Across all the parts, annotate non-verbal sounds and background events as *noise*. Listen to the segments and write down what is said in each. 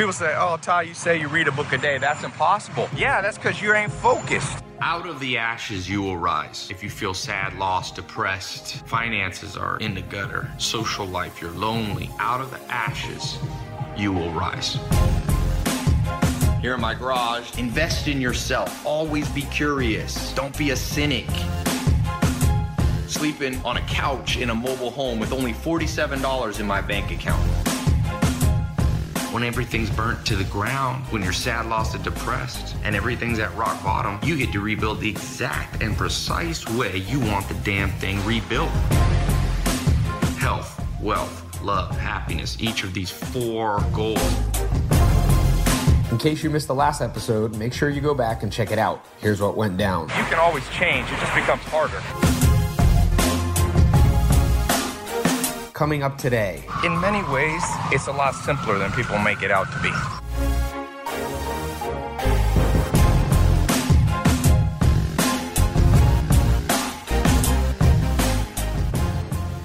People say, oh, Tai, you say you read a book a day. That's impossible. Yeah, that's because you ain't focused. Out of the ashes, you will rise. If you feel sad, lost, depressed, finances are in the gutter, social life, you're lonely, out of the ashes, you will rise. Here in my garage, invest in yourself. Always be curious. Don't be a cynic. Sleeping on a couch in a mobile home with only $47 in my bank account. When everything's burnt to the ground, when you're sad, lost, and depressed, and everything's at rock bottom, you get to rebuild the exact and precise way you want the damn thing rebuilt. Health, wealth, love, happiness, each of these four goals in case you missed the last episode, make sure you go back and check it out. Here's what went down. You can always change, it just becomes harder. Coming up today. In many ways, it's a lot simpler than people make it out to be.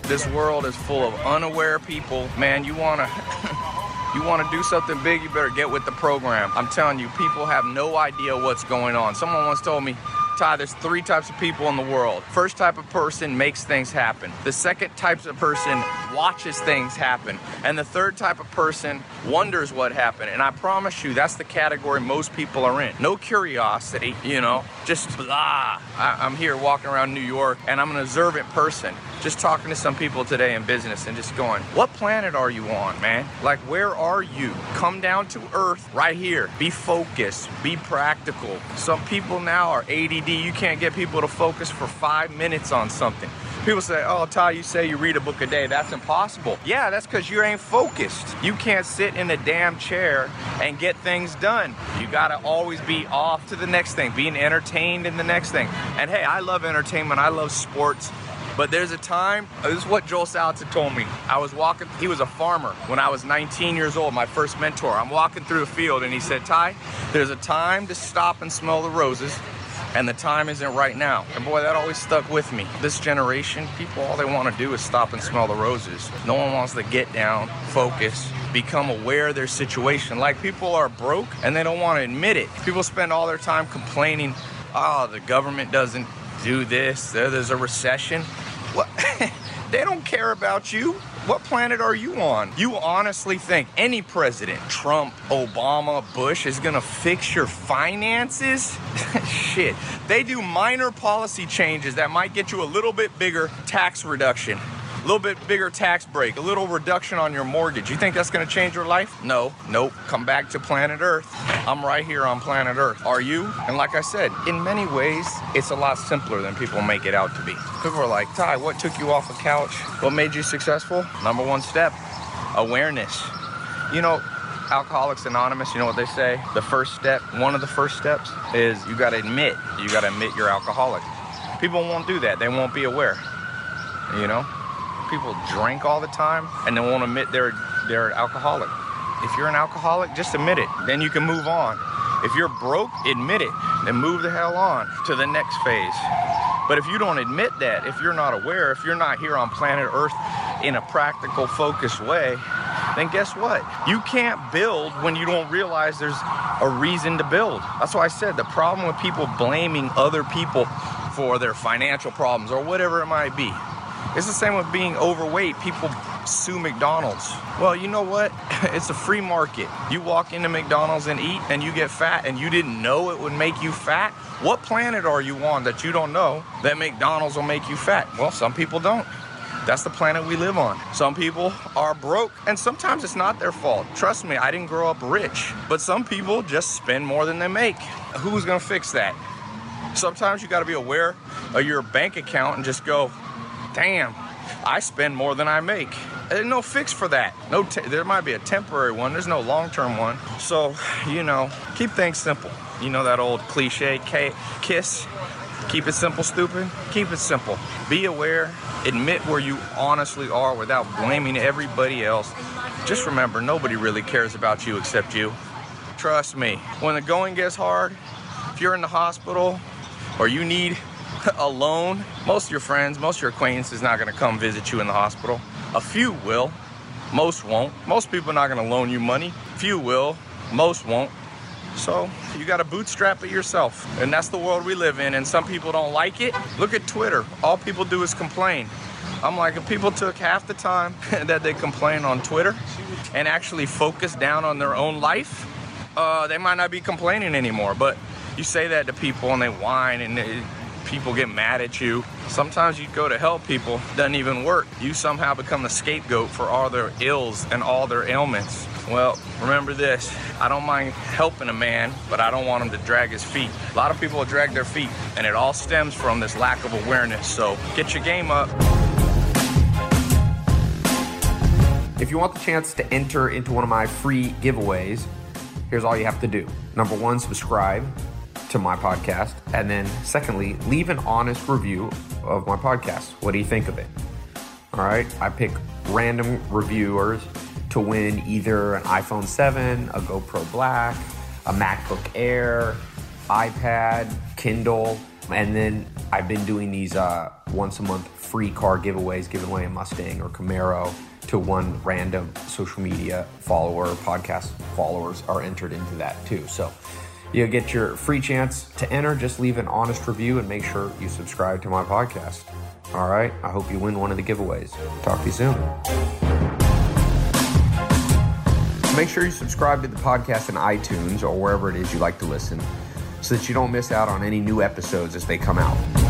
This world is full of unaware people. Man, you want to *laughs* You want to do something big, you better get with the program. I'm telling you, people have no idea what's going on. Someone once told me, Tai, there's three types of people in the world. First type of person makes things happen. The second type of person watches things happen. And the third type of person wonders what happened. And I promise you, that's the category most people are in. No curiosity, you know, just blah. I, am here walking around New York and I'm an observant person just talking to some people today in business and just going, what planet are you on, man? Like, where are you? Come down to earth right here. Be focused, be practical. Some people now are ADD. You can't get people to focus for five minutes on something. People say, oh, Tai, you say you read a book a day. That's impossible. Yeah, that's because you ain't focused. You can't sit in a damn chair and get things done. You got to always be off to the next thing, being entertained in the next thing. And hey, I love entertainment. I love sports. But there's a time, uh, this is what Joel Salatin told me. I was walking, he was a farmer when I was 19 years old, my first mentor. I'm walking through a field and he said, Tai, there's a time to stop and smell the roses and the time isn't right now. And boy, that always stuck with me. This generation, people, all they want to do is stop and smell the roses. No one wants to get down, focus, become aware of their situation. Like people are broke and they don't want to admit it. People spend all their time complaining, oh, the government doesn't do this, there's a recession. What? *laughs* they don't care about you. What planet are you on? You honestly think any president, Trump, Obama, Bush, is gonna fix your finances? *laughs* Shit. They do minor policy changes that might get you a little bit bigger tax reduction little bit bigger tax break, a little reduction on your mortgage. You think that's going to change your life? No, nope. Come back to planet Earth. I'm right here on planet Earth. Are you? And like I said, in many ways, it's a lot simpler than people make it out to be. People are like, Tai, what took you off a couch? What made you successful? Number one step awareness. You know, Alcoholics Anonymous, you know what they say? The first step, one of the first steps is you got to admit, you got to admit you're alcoholic. People won't do that. They won't be aware. You know? People drink all the time and they won't admit they're they're alcoholic. If you're an alcoholic, just admit it. Then you can move on. If you're broke, admit it. Then move the hell on to the next phase. But if you don't admit that, if you're not aware, if you're not here on planet Earth in a practical, focused way, then guess what? You can't build when you don't realize there's a reason to build. That's why I said the problem with people blaming other people for their financial problems or whatever it might be it's the same with being overweight. People sue McDonald's. Well, you know what? *laughs* It's a free market. You walk into McDonald's and eat and you get fat and you didn't know it would make you fat. What planet are you on that you don't know that McDonald's will make you fat? Well, some people don't. That's the planet we live on. Some people are broke, and sometimes it's not their fault. Trust me, I didn't grow up rich, but some people just spend more than they make. Who's gonna fix that? Sometimes you gotta be aware of your bank account and just go, damn, I spend more than I make. There's no fix for that. No, there might be a temporary one. There's no long-term one. So, you know, keep things simple. You know that old cliche, kiss. Keep it simple, stupid. Keep it simple. Be aware. Admit where you honestly are without blaming everybody else. Just remember, nobody really cares about you except you. Trust me. When the going gets hard, if you're in the hospital or you need *laughs* alone. Most of your friends, most of your acquaintances not gonna come visit you in the hospital. A few will. Most won't. Most people are not to loan you money. Few will. Most won't. So you got to bootstrap it yourself. And that's the world we live in. And some people don't like it. Look at Twitter. All people do is complain. I'm like, if people took half the time *laughs* that they complain on Twitter and actually focus down on their own life, uh, they might not be complaining anymore. But you say that to people and they whine and they, people get mad at you. Sometimes you go to help people, doesn't even work. You somehow become the scapegoat for all their ills and all their ailments. Well, remember this I don't mind helping a man, but I don't want him to drag his feet. A lot of people drag their feet, and it all stems from this lack of awareness. So get your game up. If you want the chance to enter into one of my free giveaways, here's all you have to do. Number one, subscribe to my podcast. And then, secondly, leave an honest review of my podcast. What do you think of it? All right. I pick random reviewers to win either an iPhone 7, a GoPro Black, a MacBook Air, iPad, Kindle. And then I've been doing these uh, once a month free car giveaways, giving away a Mustang or Camaro to one random social media follower, podcast followers are entered into that too. So you'll get your free chance to enter. Just leave an honest review and make sure you subscribe to my podcast. All right. I hope you win one of the giveaways. Talk to you soon. Make sure you subscribe to the podcast in iTunes or wherever it is you like to listen so that you don't miss out on any new episodes as they come out.